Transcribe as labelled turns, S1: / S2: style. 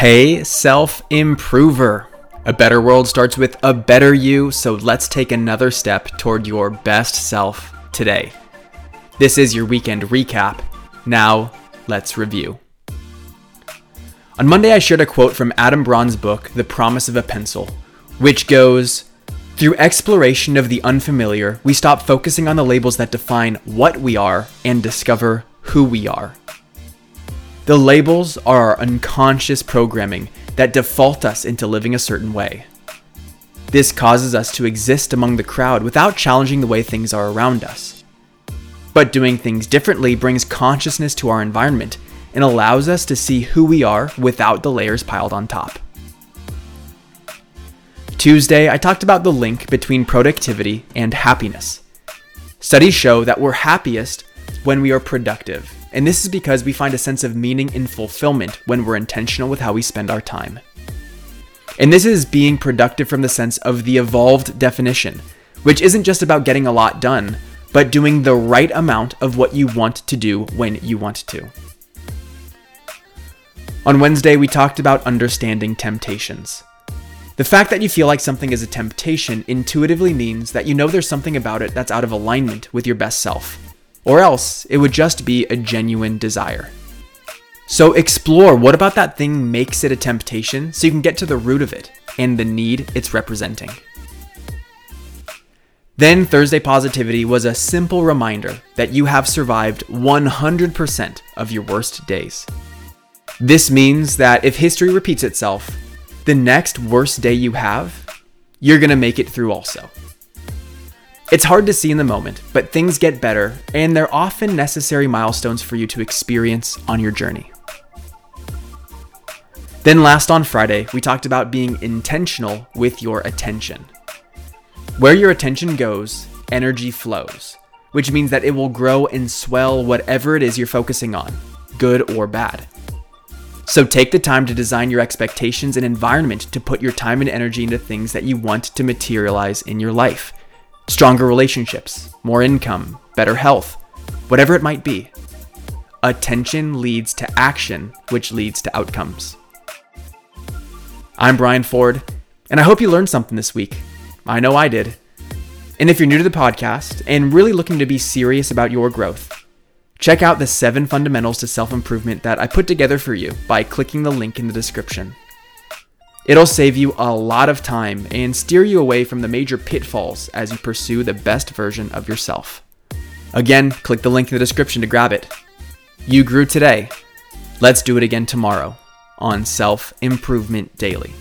S1: Hey, self improver. A better world starts with a better you, so let's take another step toward your best self today. This is your weekend recap. Now, let's review. On Monday, I shared a quote from Adam Braun's book, The Promise of a Pencil, which goes Through exploration of the unfamiliar, we stop focusing on the labels that define what we are and discover who we are. The labels are our unconscious programming that default us into living a certain way. This causes us to exist among the crowd without challenging the way things are around us. But doing things differently brings consciousness to our environment and allows us to see who we are without the layers piled on top. Tuesday, I talked about the link between productivity and happiness. Studies show that we're happiest when we are productive and this is because we find a sense of meaning and fulfillment when we're intentional with how we spend our time. And this is being productive from the sense of the evolved definition, which isn't just about getting a lot done, but doing the right amount of what you want to do when you want to. On Wednesday, we talked about understanding temptations. The fact that you feel like something is a temptation intuitively means that you know there's something about it that's out of alignment with your best self or else it would just be a genuine desire. So explore what about that thing makes it a temptation so you can get to the root of it and the need it's representing. Then Thursday Positivity was a simple reminder that you have survived 100% of your worst days. This means that if history repeats itself, the next worst day you have, you're gonna make it through also. It's hard to see in the moment, but things get better, and they're often necessary milestones for you to experience on your journey. Then, last on Friday, we talked about being intentional with your attention. Where your attention goes, energy flows, which means that it will grow and swell whatever it is you're focusing on, good or bad. So take the time to design your expectations and environment to put your time and energy into things that you want to materialize in your life stronger relationships, more income, better health, whatever it might be. Attention leads to action, which leads to outcomes. I'm Brian Ford, and I hope you learned something this week. I know I did. And if you're new to the podcast and really looking to be serious about your growth, check out the seven fundamentals to self improvement that I put together for you by clicking the link in the description. It'll save you a lot of time and steer you away from the major pitfalls as you pursue the best version of yourself. Again, click the link in the description to grab it. You grew today. Let's do it again tomorrow on Self Improvement Daily.